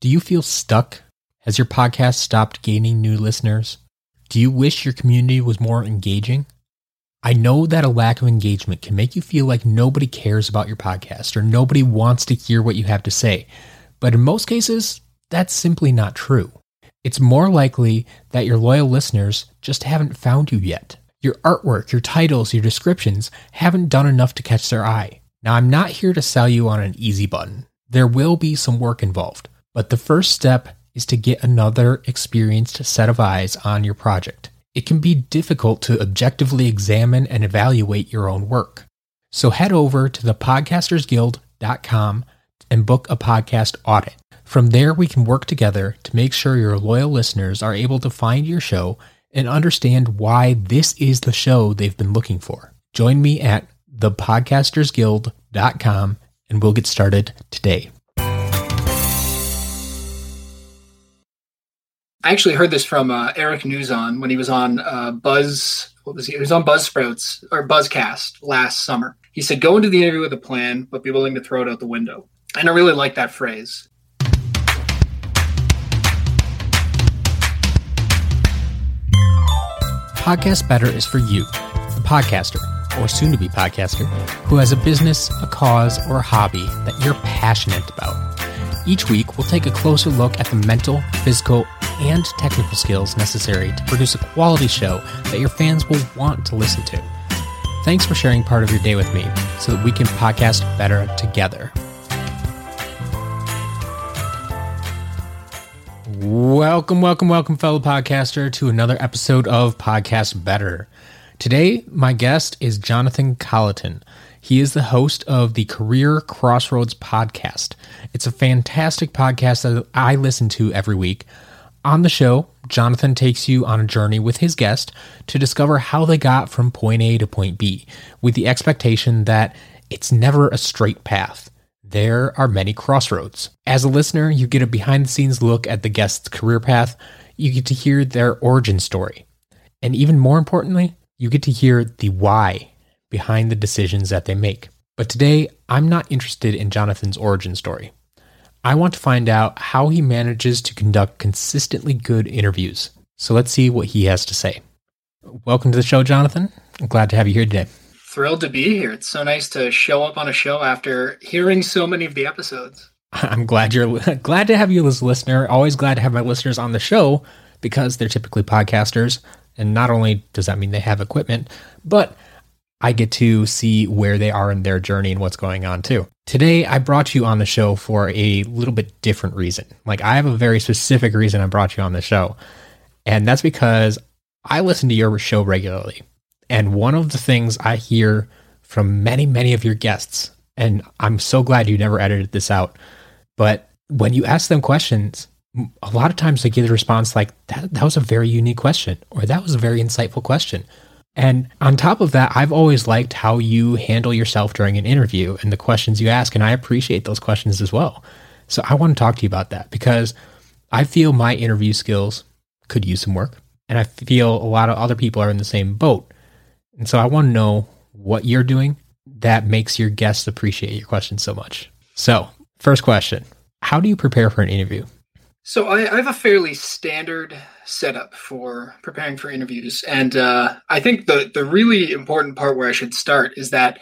Do you feel stuck? Has your podcast stopped gaining new listeners? Do you wish your community was more engaging? I know that a lack of engagement can make you feel like nobody cares about your podcast or nobody wants to hear what you have to say. But in most cases, that's simply not true. It's more likely that your loyal listeners just haven't found you yet. Your artwork, your titles, your descriptions haven't done enough to catch their eye. Now, I'm not here to sell you on an easy button. There will be some work involved, but the first step is to get another experienced set of eyes on your project. It can be difficult to objectively examine and evaluate your own work. So head over to thepodcastersguild.com and book a podcast audit. From there, we can work together to make sure your loyal listeners are able to find your show and understand why this is the show they've been looking for. Join me at thepodcastersguild.com and we'll get started today. I actually heard this from uh, Eric Nuzum when he was on uh, Buzz. What was he? He was on Buzzsprouts or Buzzcast last summer. He said, "Go into the interview with a plan, but be willing to throw it out the window." And I really like that phrase. Podcast Better is for you, the podcaster or soon to be podcaster who has a business, a cause, or a hobby that you're passionate about. Each week, we'll take a closer look at the mental, physical, and technical skills necessary to produce a quality show that your fans will want to listen to. Thanks for sharing part of your day with me so that we can podcast better together. Welcome, welcome, welcome, fellow podcaster, to another episode of Podcast Better. Today, my guest is Jonathan Collaton. He is the host of the Career Crossroads podcast. It's a fantastic podcast that I listen to every week. On the show, Jonathan takes you on a journey with his guest to discover how they got from point A to point B, with the expectation that it's never a straight path. There are many crossroads. As a listener, you get a behind the scenes look at the guest's career path, you get to hear their origin story. And even more importantly, you get to hear the why behind the decisions that they make. But today, I'm not interested in Jonathan's origin story. I want to find out how he manages to conduct consistently good interviews. So let's see what he has to say. Welcome to the show, Jonathan. I'm glad to have you here today. Thrilled to be here. It's so nice to show up on a show after hearing so many of the episodes. I'm glad you're glad to have you as a listener. Always glad to have my listeners on the show because they're typically podcasters. And not only does that mean they have equipment, but I get to see where they are in their journey and what's going on too. Today, I brought you on the show for a little bit different reason. Like, I have a very specific reason I brought you on the show. And that's because I listen to your show regularly. And one of the things I hear from many, many of your guests, and I'm so glad you never edited this out, but when you ask them questions, a lot of times they get a response like, that, that was a very unique question, or that was a very insightful question and on top of that, I've always liked how you handle yourself during an interview and the questions you ask. And I appreciate those questions as well. So I want to talk to you about that because I feel my interview skills could use some work. And I feel a lot of other people are in the same boat. And so I want to know what you're doing that makes your guests appreciate your questions so much. So, first question How do you prepare for an interview? So I, I, have a fairly standard setup for preparing for interviews, and uh, I think the the really important part where I should start is that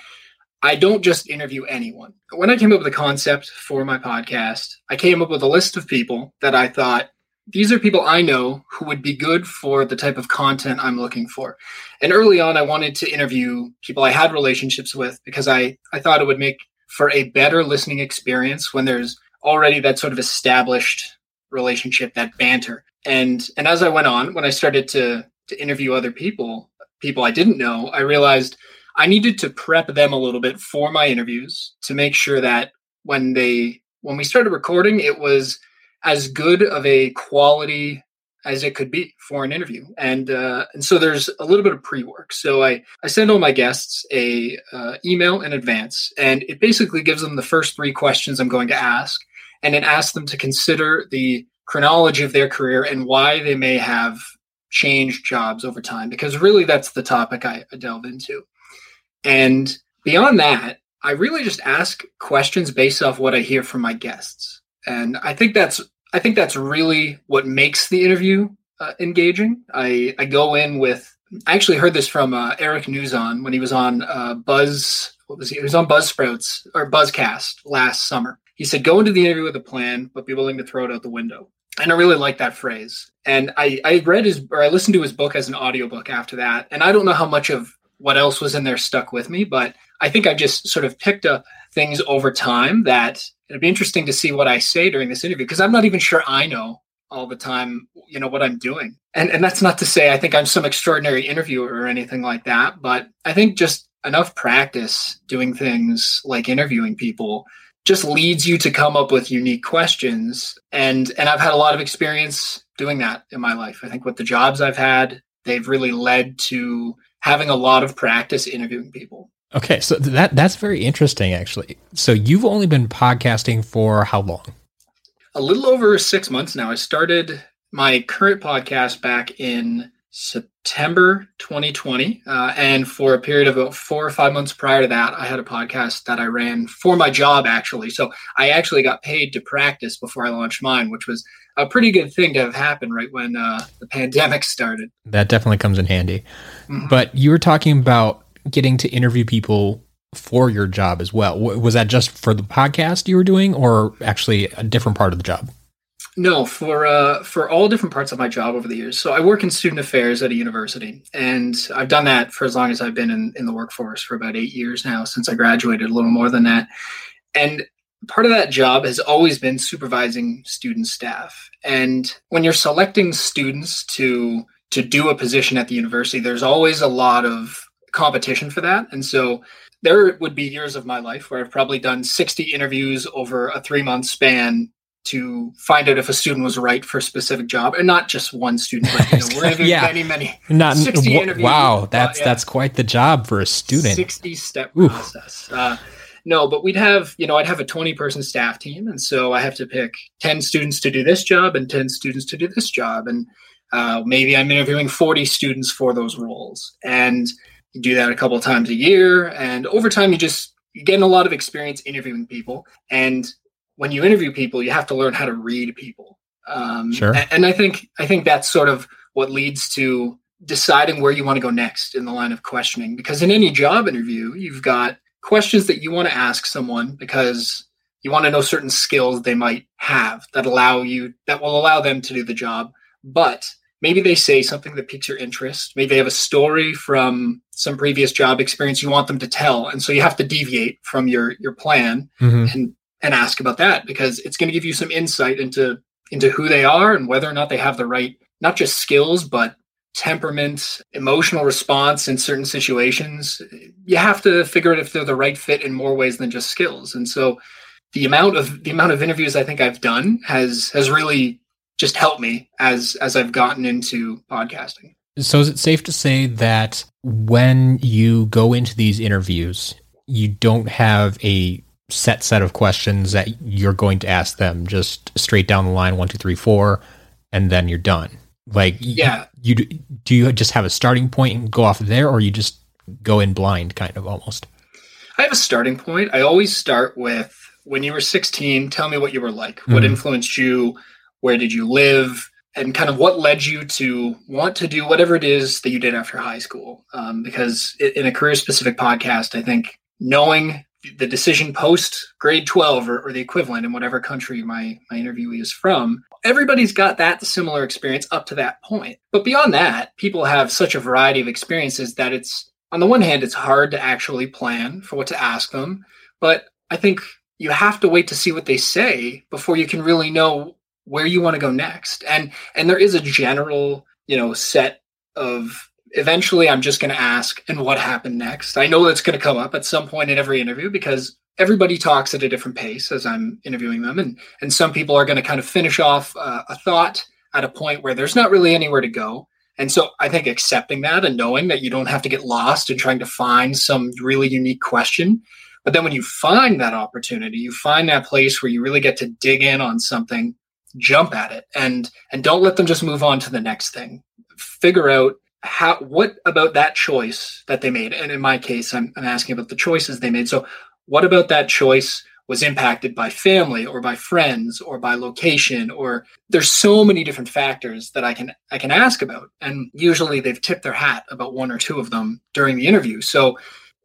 I don't just interview anyone. When I came up with the concept for my podcast, I came up with a list of people that I thought these are people I know who would be good for the type of content I'm looking for. And early on, I wanted to interview people I had relationships with because I I thought it would make for a better listening experience when there's already that sort of established relationship, that banter. And and as I went on, when I started to to interview other people, people I didn't know, I realized I needed to prep them a little bit for my interviews to make sure that when they when we started recording, it was as good of a quality as it could be for an interview. And uh, and so there's a little bit of pre-work. So I I send all my guests a uh, email in advance, and it basically gives them the first three questions I'm going to ask, and then ask them to consider the chronology of their career and why they may have changed jobs over time, because really that's the topic I, delve into. And beyond that, I really just ask questions based off what I hear from my guests. And I think that's I think that's really what makes the interview uh, engaging. I, I go in with, I actually heard this from uh, Eric Nuzum when he was on uh, Buzz, what was he? He was on Buzzsprouts or Buzzcast last summer. He said, go into the interview with a plan, but be willing to throw it out the window. And I really like that phrase. And I, I read his, or I listened to his book as an audiobook after that. And I don't know how much of what else was in there stuck with me, but I think I just sort of picked up things over time that it'd be interesting to see what I say during this interview because I'm not even sure I know all the time, you know, what I'm doing. And and that's not to say I think I'm some extraordinary interviewer or anything like that, but I think just enough practice doing things like interviewing people just leads you to come up with unique questions and and I've had a lot of experience doing that in my life. I think with the jobs I've had, they've really led to having a lot of practice interviewing people. Okay, so that that's very interesting actually. So you've only been podcasting for how long? A little over 6 months now. I started my current podcast back in September 2020. Uh, and for a period of about four or five months prior to that, I had a podcast that I ran for my job, actually. So I actually got paid to practice before I launched mine, which was a pretty good thing to have happened right when uh, the pandemic started. That definitely comes in handy. Mm-hmm. But you were talking about getting to interview people for your job as well. Was that just for the podcast you were doing, or actually a different part of the job? No, for uh, for all different parts of my job over the years. So I work in student affairs at a university, and I've done that for as long as I've been in, in the workforce for about eight years now, since I graduated, a little more than that. And part of that job has always been supervising student staff. And when you're selecting students to to do a position at the university, there's always a lot of competition for that. And so there would be years of my life where I've probably done 60 interviews over a three month span to find out if a student was right for a specific job, and not just one student. But you know, we're interviewing yeah. many, many. Not w- interviews. Wow, that's uh, yeah. that's quite the job for a student. Sixty step process. Uh, no, but we'd have you know I'd have a twenty person staff team, and so I have to pick ten students to do this job and ten students to do this job, and uh, maybe I'm interviewing forty students for those roles, and you do that a couple times a year, and over time you just you get a lot of experience interviewing people, and when you interview people, you have to learn how to read people. Um, sure. And, I think I think that's sort of what leads to deciding where you want to go next in the line of questioning. Because in any job interview, you've got questions that you want to ask someone because you want to know certain skills they might have that allow you that will allow them to do the job. But maybe they say something that piques your interest. Maybe they have a story from some previous job experience you want them to tell, and so you have to deviate from your your plan mm-hmm. and and ask about that because it's going to give you some insight into into who they are and whether or not they have the right not just skills but temperament emotional response in certain situations. You have to figure out if they're the right fit in more ways than just skills. And so the amount of the amount of interviews i think i've done has has really just helped me as as i've gotten into podcasting. So is it safe to say that when you go into these interviews you don't have a set set of questions that you're going to ask them just straight down the line one two three four and then you're done. Like yeah. you, do you just have a starting point and go off of there or you just go in blind kind of almost? I have a starting point. I always start with when you were 16 tell me what you were like. Mm-hmm. what influenced you? Where did you live? And kind of what led you to want to do whatever it is that you did after high school. Um, because in a career specific podcast i think knowing the decision post grade 12 or, or, the equivalent in whatever country my, my interviewee is from everybody's got that similar experience up to that point. But beyond that people have such a variety of experiences that it's on the one hand it's hard to actually plan for what to ask them but i think you have to wait to see what they say before you can really know where you want to go next. And and there is a general you know set of eventually I'm just going to ask, and what happened next? I know that's going to come up at some point in every interview because everybody talks at a different pace as I'm interviewing them. And, and some people are going to kind of finish off uh, a thought at a point where there's not really anywhere to go. And so I think accepting that and knowing that you don't have to get lost in trying to find some really unique question. But then when you find that opportunity, you find that place where you really get to dig in on something, jump at it and and don't let them just move on to the next thing. Figure out how what about that choice that they made? And in my case I'm, I'm asking about the choices they made. So what about that choice was impacted by family or by friends or by location or there's so many different factors that I can I can ask about. And usually they've tipped their hat about one or two of them during the interview. So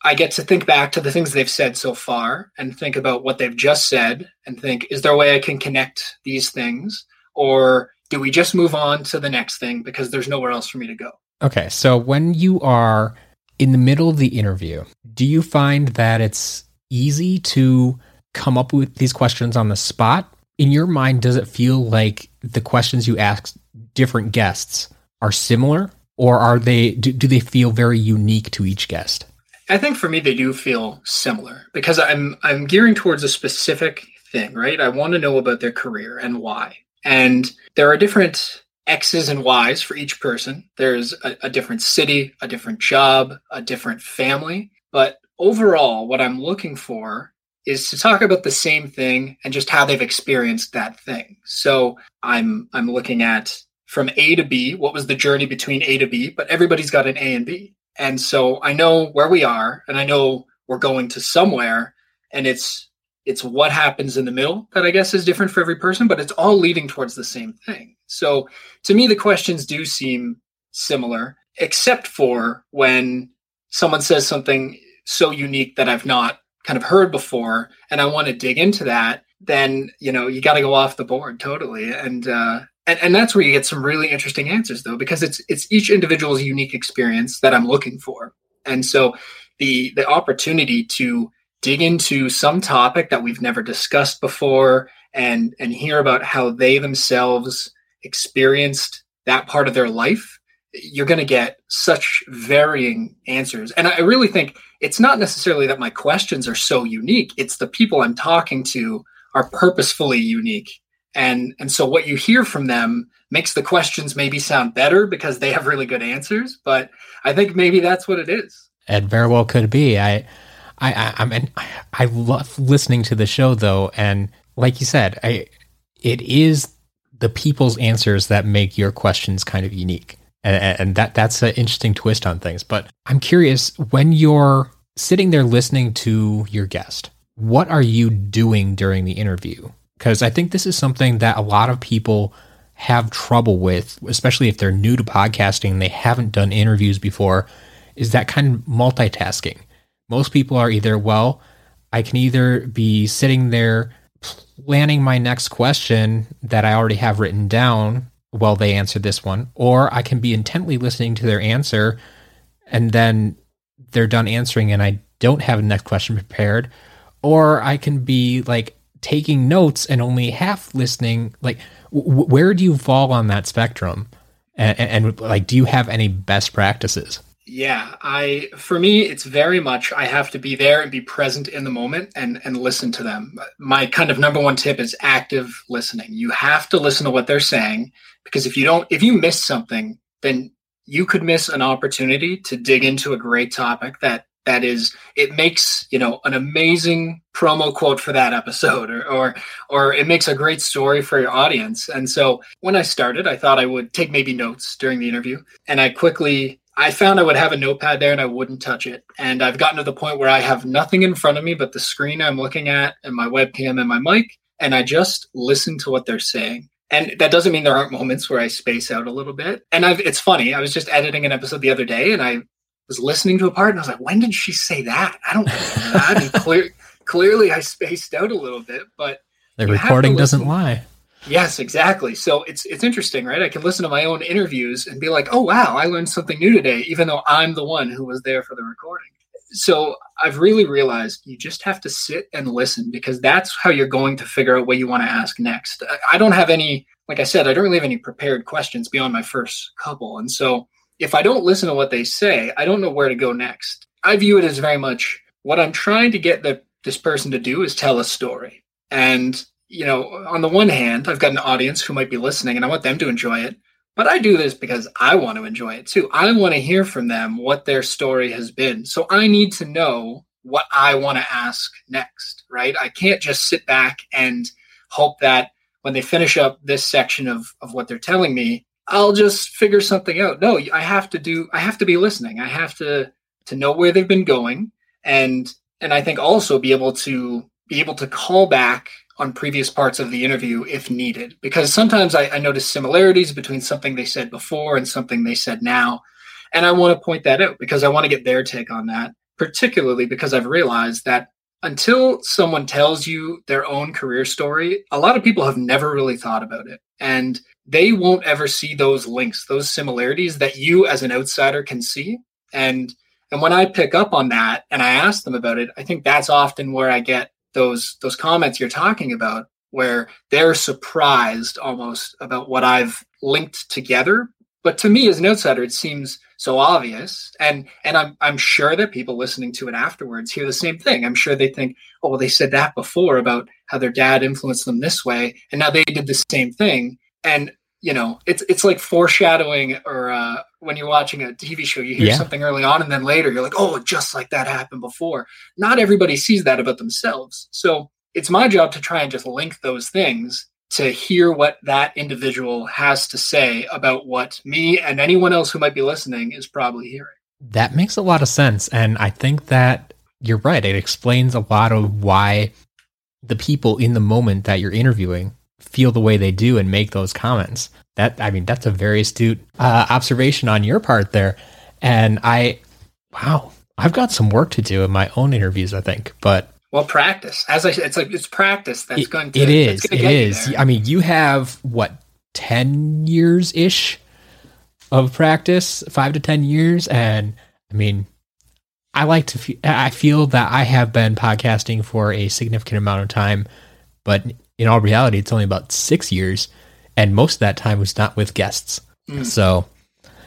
I get to think back to the things they've said so far and think about what they've just said and think is there a way I can connect these things? Or do we just move on to the next thing because there's nowhere else for me to go Okay, so when you are in the middle of the interview, do you find that it's easy to come up with these questions on the spot? In your mind, does it feel like the questions you ask different guests are similar, or are they do, do they feel very unique to each guest? I think for me they do feel similar because I'm I'm gearing towards a specific thing, right? I want to know about their career and why. And there are different X's and Y's for each person. There's a, a, different city, a different job, a different family. But overall, what I'm looking for is to talk about the same thing and just how they've experienced that thing. So I'm I'm looking at from A to B, what was the journey between A to B, but everybody's got an A and B. And so I know where we are and I know we're going to somewhere and it's it's what happens in the middle that I guess is different for every person, but it's all leading towards the same thing. So to me, the questions do seem similar, except for when someone says something so unique that I've not kind of heard before and I want to dig into that, then, you know, you got to go off the board totally. And, uh, and, and that's where you get some really interesting answers though, because it's, it's each individual's unique experience that I'm looking for. And so the, the opportunity to dig into some topic that we've never discussed before and and hear about how they themselves experienced that part of their life you're going to get such varying answers. And i really think it's not necessarily that my questions are so unique. It's the people i'm talking to are purposefully unique. And and so what you hear from them makes the questions maybe sound better because they have really good answers but i think maybe that's what it is. It very well could be. I I, I I mean I love listening to the show though, and like you said, I it is the people's answers that make your questions kind of unique, and, and that that's an interesting twist on things. But I'm curious when you're sitting there listening to your guest, what are you doing during the interview? Because I think this is something that a lot of people have trouble with, especially if they're new to podcasting, and they haven't done interviews before, is that kind of multitasking most people are either, well, I can either be sitting there planning my next question that I already have written down while they answer this one, or I can be intently listening to their answer and then they're done answering and I don't have a next question prepared, or I can be like taking notes and only half listening. Like, w- where do you fall on that spectrum? And, and, and like, do you have any best practices? Yeah, I for me it's very much I have to be there and be present in the moment and and listen to them. My kind of number one tip is active listening. You have to listen to what they're saying because if you don't if you miss something, then you could miss an opportunity to dig into a great topic that that is it makes you know an amazing promo quote for that episode or, or or it makes a great story for your audience and so when i started i thought i would take maybe notes during the interview and i quickly I found I would have a notepad there and I wouldn't touch it. And I've gotten to the point where I have nothing in front of me but the screen I'm looking at and my webcam and my mic. And I just listen to what they're saying. And that doesn't mean there aren't moments where I space out a little bit. And I've, it's funny. I was just editing an episode the other day and I was listening to a part and I was like, when did she say that? I don't know that. and clear, clearly I spaced out a little bit, but the recording doesn't lie. Yes, exactly. So it's it's interesting, right? I can listen to my own interviews and be like, "Oh wow, I learned something new today," even though I'm the one who was there for the recording. So I've really realized you just have to sit and listen because that's how you're going to figure out what you want to ask next. I don't have any, like I said, I don't really have any prepared questions beyond my first couple, and so if I don't listen to what they say, I don't know where to go next. I view it as very much what I'm trying to get the, this person to do is tell a story. And you know, on the one hand, I've got an audience who might be listening and I want them to enjoy it. But I do this because I want to enjoy it too. I want to hear from them what their story has been. So I need to know what I want to ask next, right? I can't just sit back and hope that when they finish up this section of, of what they're telling me, I'll just figure something out. No, I have to do I have to be listening. I have to to know where they've been going and and I think also be able to be able to call back on previous parts of the interview if needed. Because sometimes I, I notice similarities between something they said before and something they said now. And I want to point that out because I want to get their take on that, particularly because I've realized that until someone tells you their own career story, a lot of people have never really thought about it. And they won't ever see those links, those similarities that you as an outsider can see. And and when I pick up on that and I ask them about it, I think that's often where I get those those comments you're talking about where they're surprised almost about what I've linked together. But to me as an outsider, it seems so obvious. And and I'm I'm sure that people listening to it afterwards hear the same thing. I'm sure they think, oh well, they said that before about how their dad influenced them this way, and now they did the same thing. And you know, it's it's like foreshadowing or uh, when you're watching a TV show, you hear yeah. something early on and then later you're like, oh, just like that happened before. Not everybody sees that about themselves. So it's my job to try and just link those things to hear what that individual has to say about what me and anyone else who might be listening is probably hearing. That makes a lot of sense. And I think that you're right. It explains a lot of why the people in the moment that you're interviewing feel the way they do and make those comments. That I mean, that's a very astute uh, observation on your part there. And I, wow, I've got some work to do in my own interviews. I think, but well, practice. As I said, it's like it's practice that's it, going to. It is. It is. I mean, you have what ten years ish of practice, five to ten years, and I mean, I like to. Fe- I feel that I have been podcasting for a significant amount of time, but in all reality, it's only about six years, and most of that time was not with guests. Mm. So,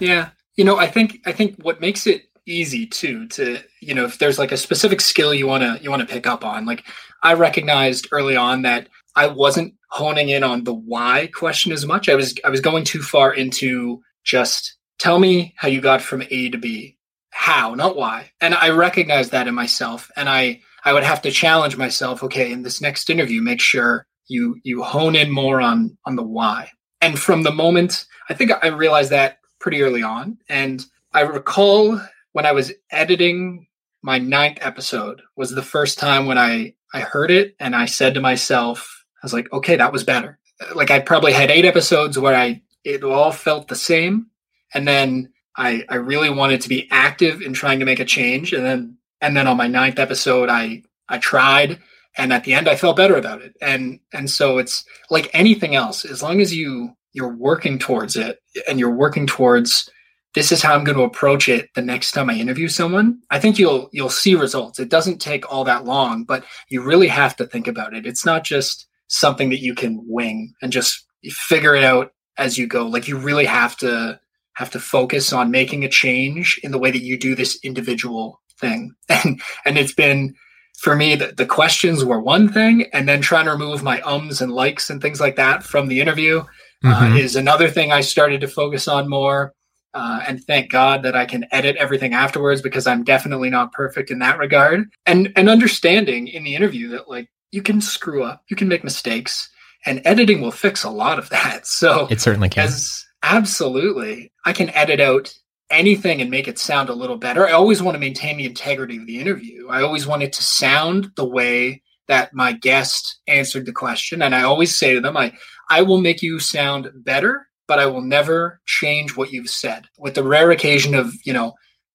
yeah, you know, I think I think what makes it easy too to you know if there's like a specific skill you want to you want to pick up on like i recognized early on that i wasn't honing in on the why question as much i was i was going too far into just tell me how you got from a to b how not why and i recognized that in myself and i i would have to challenge myself okay in this next interview make sure you you hone in more on on the why. And from the moment i think i realized that pretty early on. And i recall when i was editing my ninth episode was the first time when i i heard it and i said to myself i was like okay that was better. Like i probably had eight episodes where i it all felt the same. And then i i really wanted to be active in trying to make a change. And then and then on my ninth episode i i tried and at the end i felt better about it. And and so it's like anything else as long as you you're working towards it and you're working towards this is how i'm going to approach it the next time i interview someone i think you'll you'll see results. It doesn't take all that long but you really have to think about it. It's not just something that you can wing and just figure it out as you go. Like you really have to have to focus on making a change in the way that you do this individual thing. And and it's been for me, the, the questions were one thing, and then trying to remove my ums and likes and things like that from the interview uh, mm-hmm. uh, is another thing I started to focus on more. Uh, and thank God that I can edit everything afterwards because I'm definitely not perfect in that regard. And and understanding in the interview that like you can screw up, you can make mistakes, and editing will fix a lot of that. So it certainly can. As, absolutely, I can edit out anything and make it sound a little better. I always want to maintain the integrity of the interview. I always want it to sound the way that my guest answered the question. And I always say to them, I, I will make you sound better, but I will never change what you've said. With the rare occasion of, you know,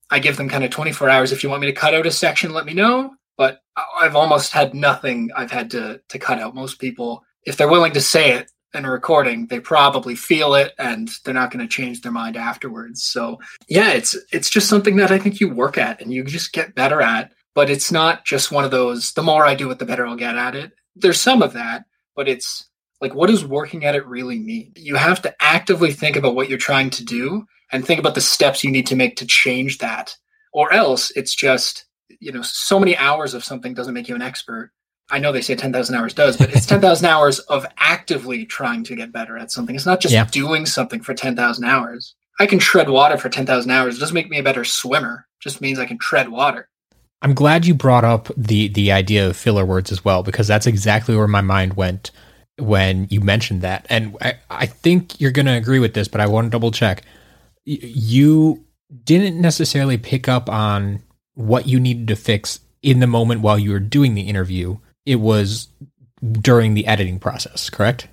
I give them kind of 24 hours. If you want me to cut out a section, let me know. But I've almost had nothing I've had to, to cut out. Most people, if they're willing to say it, in a recording, they probably feel it and they're not going to change their mind afterwards. So yeah, it's it's just something that I think you work at and you just get better at. But it's not just one of those. The more I do it, the better I'll get at it. There's some of that, but it's like what does working at it really mean? You have to actively think about what you're trying to do and think about the steps you need to make to change that, or else it's just you know so many hours of something doesn't make you an expert I know they say 10,000 hours does, but it's 10,000 hours of actively trying to get better at something. It's not just yeah. doing something for 10,000 hours. I can tread water for 10,000 hours. It doesn't make me a better swimmer. It just means I can tread water. I'm glad you brought up the the idea of filler words as well because that's exactly where my mind went when you mentioned that. And I, I think you're going to agree with this, but I want to double check. You didn't necessarily pick up on what you needed to fix in the moment while you were doing the interview it was during the editing process, correct?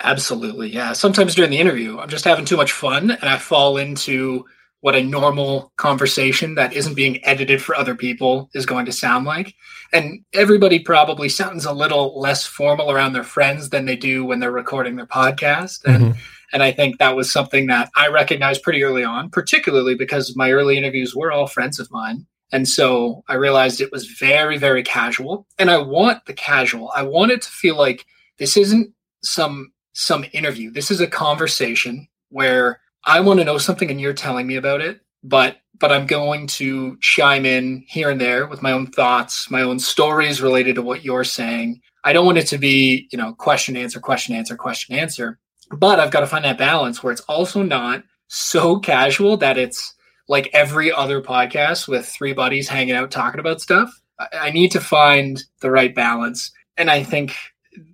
Absolutely. Yeah. Sometimes during the interview, I'm just having too much fun and I fall into what a normal conversation that isn't being edited for other people is going to sound like. And everybody probably sounds a little less formal around their friends than they do when they're recording their podcast. And mm-hmm. and I think that was something that I recognized pretty early on, particularly because my early interviews were all friends of mine. And so I realized it was very, very casual. And I want the casual. I want it to feel like this isn't some some interview. This is a conversation where I want to know something and you're telling me about it, but but I'm going to chime in here and there with my own thoughts, my own stories related to what you're saying. I don't want it to be, you know, question answer question answer question answer, but I've got to find that balance where it's also not so casual that it's like every other podcast with three buddies hanging out talking about stuff. I need to find the right balance. And I think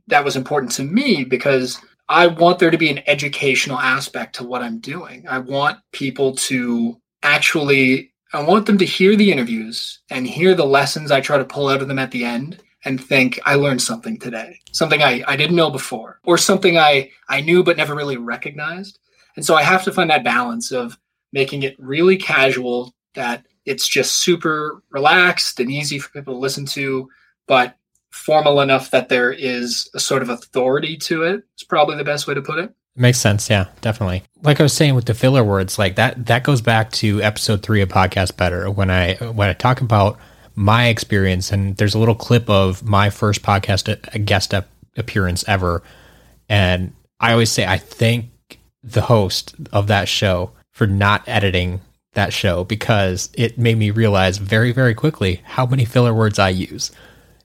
that was important to me because I want there to be an educational aspect to what I'm doing. I want people to actually, I want them to hear the interviews and hear the lessons I try to pull out of them at the end and think I learned something today, something I, I didn't know before, or something I, I knew but never really recognized. And so I have to find that balance of making it really casual, that it's just super relaxed and easy for people to listen to, but formal enough that there is a sort of authority to it. It's probably the best way to put it. Makes sense, yeah, definitely. Like I was saying with the filler words, like that that goes back to episode 3 of podcast better when I when I talk about my experience and there's a little clip of my first podcast a guest appearance ever and I always say I thank the host of that show for not editing that show because it made me realize very very quickly how many filler words I use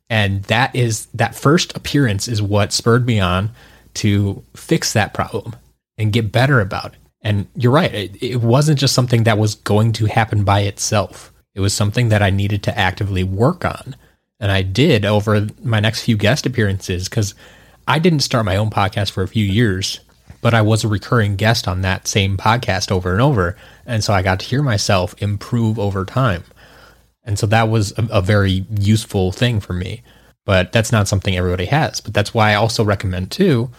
and that is that first appearance is what spurred me on to fix that problem and get better about it. And you're right, it, it wasn't just something that was going to happen by itself. It was something that I needed to actively work on. And I did over my next few guest appearances because I didn't start my own podcast for a few years, but I was a recurring guest on that same podcast over and over. And so I got to hear myself improve over time. And so that was a, a, very useful thing for me. But that's not something everybody has. But that's why I also recommend too,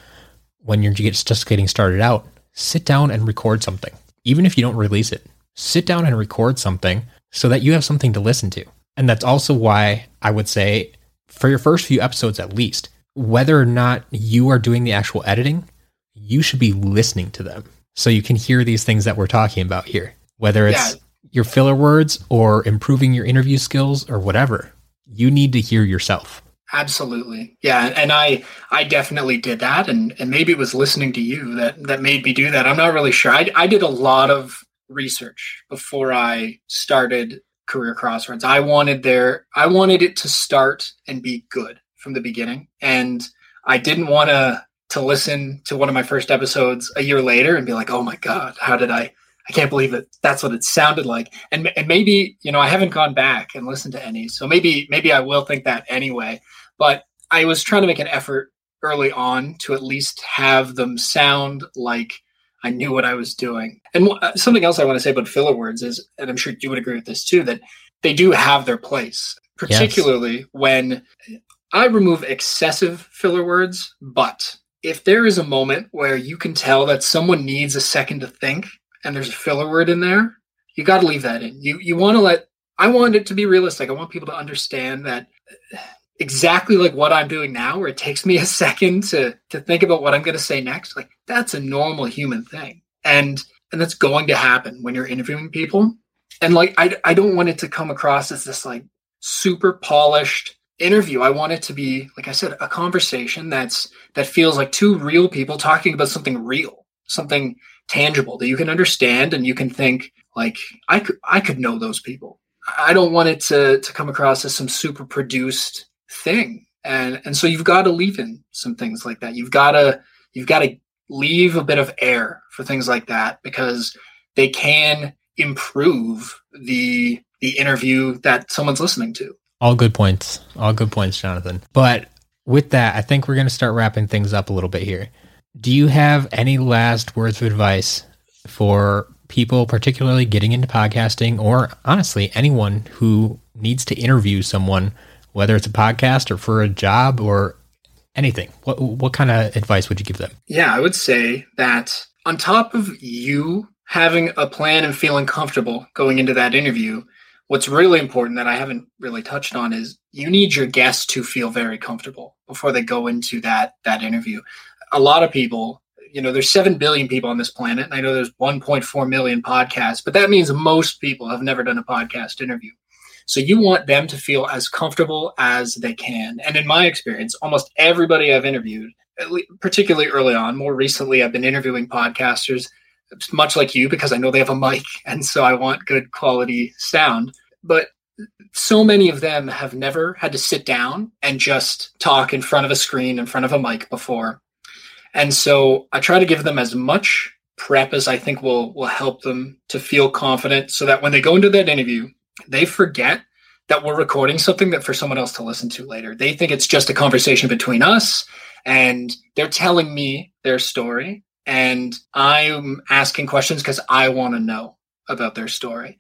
when you're just getting started out, sit down and record something. Even if you don't release it, sit down and record something so that you have something to listen to. And that's also why I would say for your first few episodes at least, whether or not you are doing the actual editing, you should be listening to them so you can hear these things that we're talking about here. Whether it's yeah your filler words or improving your interview skills or whatever. You need to hear yourself. Absolutely. Yeah. And I I definitely did that. And and maybe it was listening to you that that made me do that. I'm not really sure. I, I did a lot of research before I started Career Crossroads. I wanted there I wanted it to start and be good from the beginning. And I didn't want to to listen to one of my first episodes a year later and be like, oh my God, how did I I can't believe that that's what it sounded like. And, and maybe, you know, I haven't gone back and listened to any. So maybe, maybe I will think that anyway. But I was trying to make an effort early on to at least have them sound like I knew what I was doing. And uh, something else I want to say about filler words is, and I'm sure you would agree with this too, that they do have their place, particularly yes. when I remove excessive filler words. But if there is a moment where you can tell that someone needs a second to think, and there's a filler word in there, you got to leave that in. You you want to let I want it to be realistic. I want people to understand that exactly like what I'm doing now, where it takes me a second to to think about what I'm going to say next. Like that's a normal human thing, and and that's going to happen when you're interviewing people. And like I I don't want it to come across as this like super polished interview. I want it to be like I said, a conversation that's that feels like two real people talking about something real, something tangible that you can understand and you can think like I could I could know those people. I don't want it to to come across as some super produced thing. And and so you've got to leave in some things like that. You've got to you've got to leave a bit of air for things like that because they can improve the the interview that someone's listening to. All good points. All good points, Jonathan. But with that, I think we're going to start wrapping things up a little bit here. Do you have any last words of advice for people, particularly getting into podcasting, or honestly, anyone who needs to interview someone whether it's a podcast or for a job or anything? What what kind of advice would you give them? Yeah, I would say that on top of you having a plan and feeling comfortable going into that interview, what's really important that I haven't really touched on is you need your guests to feel very comfortable before they go into that that interview. A lot of people, you know, there's 7 billion people on this planet and I know there's 1.4 million podcasts, but that means most people have never done a podcast interview. So you want them to feel as comfortable as they can. And in my experience, almost everybody I've interviewed, particularly early on, more recently, I've been interviewing podcasters, much like you, because I know they have a mic. And so I want good quality sound. But so many of them have never had to sit down and just talk in front of a screen, in front of a mic before. And so I try to give them as much prep as I think will will help them to feel confident so that when they go into that interview, they forget that we're recording something that for someone else to listen to later. They think it's just a conversation between us and they're telling me their story and I'm asking questions because I want to know about their story.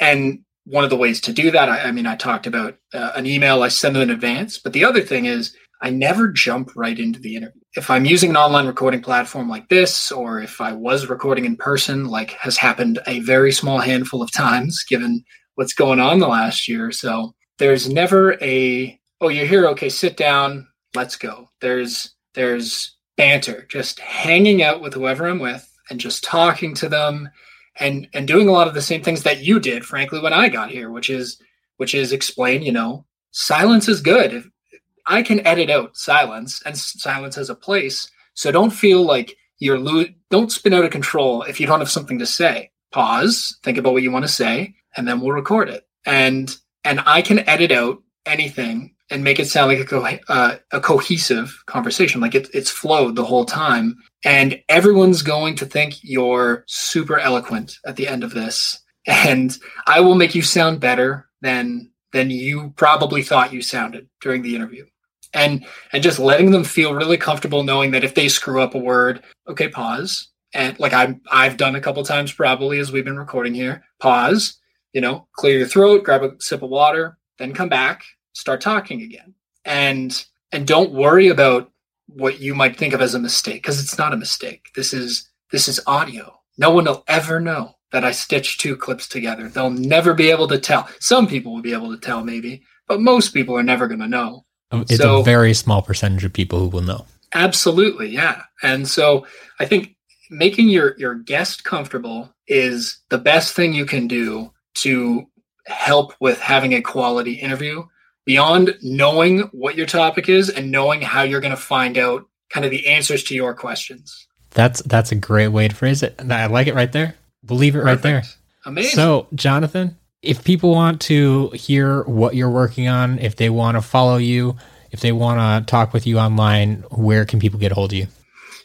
And one of the ways to do that, I, I mean, I talked about uh, an email I send them in advance, but the other thing is I never jump right into the interview. If I'm using an online recording platform like this, or if I was recording in person, like has happened a very small handful of times, given what's going on the last year or so. There's never a oh you're here okay sit down let's go. There's there's banter just hanging out with whoever I'm with and just talking to them and and doing a lot of the same things that you did frankly when I got here which is which is explain you know silence is good. If I can edit out silence and silence has a place. So don't feel like you're lo- don't spin out of control if you don't have something to say. Pause think about what you want to say and then we'll record it. And and I can edit out anything and make it sound like a, co- uh, a cohesive conversation, like it, it's flowed the whole time. And everyone's going to think you're super eloquent at the end of this, and I will make you sound better than than you probably thought you sounded during the interview. And and just letting them feel really comfortable knowing that if they screw up a word, okay, pause. And like I've I've done a couple times probably as we've been recording here, pause you know, clear your throat, grab a sip of water, then come back, start talking again. And and don't worry about what you might think of as a mistake because it's not a mistake. This is this is audio. No one will ever know that I stitched two clips together. They'll never be able to tell. Some people will be able to tell maybe, but most people are never going to know. Um, it's so, a very small percentage of people who will know. Absolutely, yeah. And so I think making your your guest comfortable is the best thing you can do to help with having a quality interview beyond knowing what your topic is and knowing how you're going to find out kind of the answers to your questions. That's that's a great way to phrase it. I like it right there. Believe it Perfect. right there. Amazing. So, Jonathan, if people want to hear what you're working on, if they want to follow you, if they want to talk with you online, where can people get a hold of you?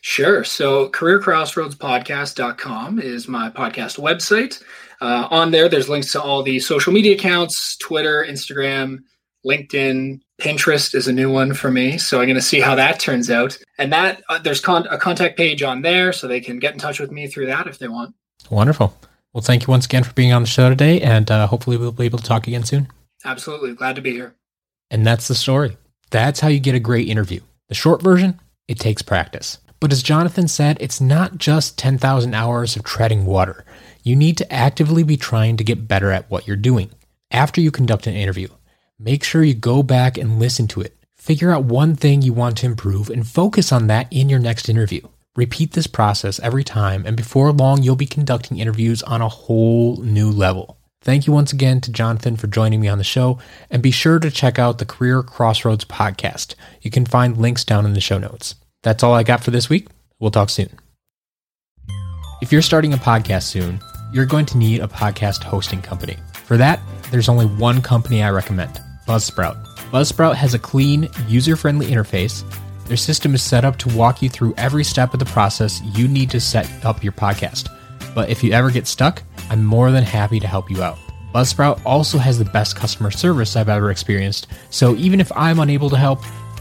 Sure. So careercrossroadspodcast.com is my podcast website. Uh, on there, there's links to all the social media accounts Twitter, Instagram, LinkedIn, Pinterest is a new one for me. So I'm going to see how that turns out. And that uh, there's con- a contact page on there so they can get in touch with me through that if they want. Wonderful. Well, thank you once again for being on the show today. And uh, hopefully we'll be able to talk again soon. Absolutely. Glad to be here. And that's the story. That's how you get a great interview. The short version, it takes practice. But as Jonathan said, it's not just 10,000 hours of treading water you need to actively be trying to get better at what you're doing. After you conduct an interview, make sure you go back and listen to it. Figure out one thing you want to improve and focus on that in your next interview. Repeat this process every time, and before long, you'll be conducting interviews on a whole new level. Thank you once again to Jonathan for joining me on the show, and be sure to check out the Career Crossroads podcast. You can find links down in the show notes. That's all I got for this week. We'll talk soon. If you're starting a podcast soon, you're going to need a podcast hosting company. For that, there's only one company I recommend Buzzsprout. Buzzsprout has a clean, user friendly interface. Their system is set up to walk you through every step of the process you need to set up your podcast. But if you ever get stuck, I'm more than happy to help you out. Buzzsprout also has the best customer service I've ever experienced, so even if I'm unable to help,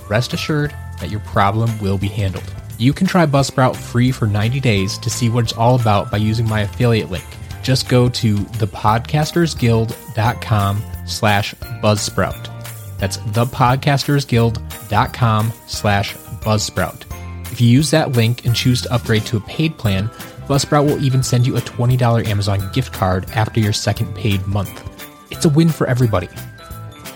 rest assured that your problem will be handled. You can try Buzzsprout free for 90 days to see what it's all about by using my affiliate link. Just go to thepodcastersguild.com slash buzzsprout. That's thepodcastersguild.com slash buzzsprout. If you use that link and choose to upgrade to a paid plan, Buzzsprout will even send you a $20 Amazon gift card after your second paid month. It's a win for everybody.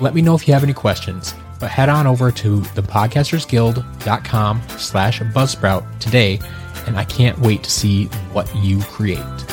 Let me know if you have any questions, but head on over to thepodcastersguild.com slash buzzsprout today, and I can't wait to see what you create.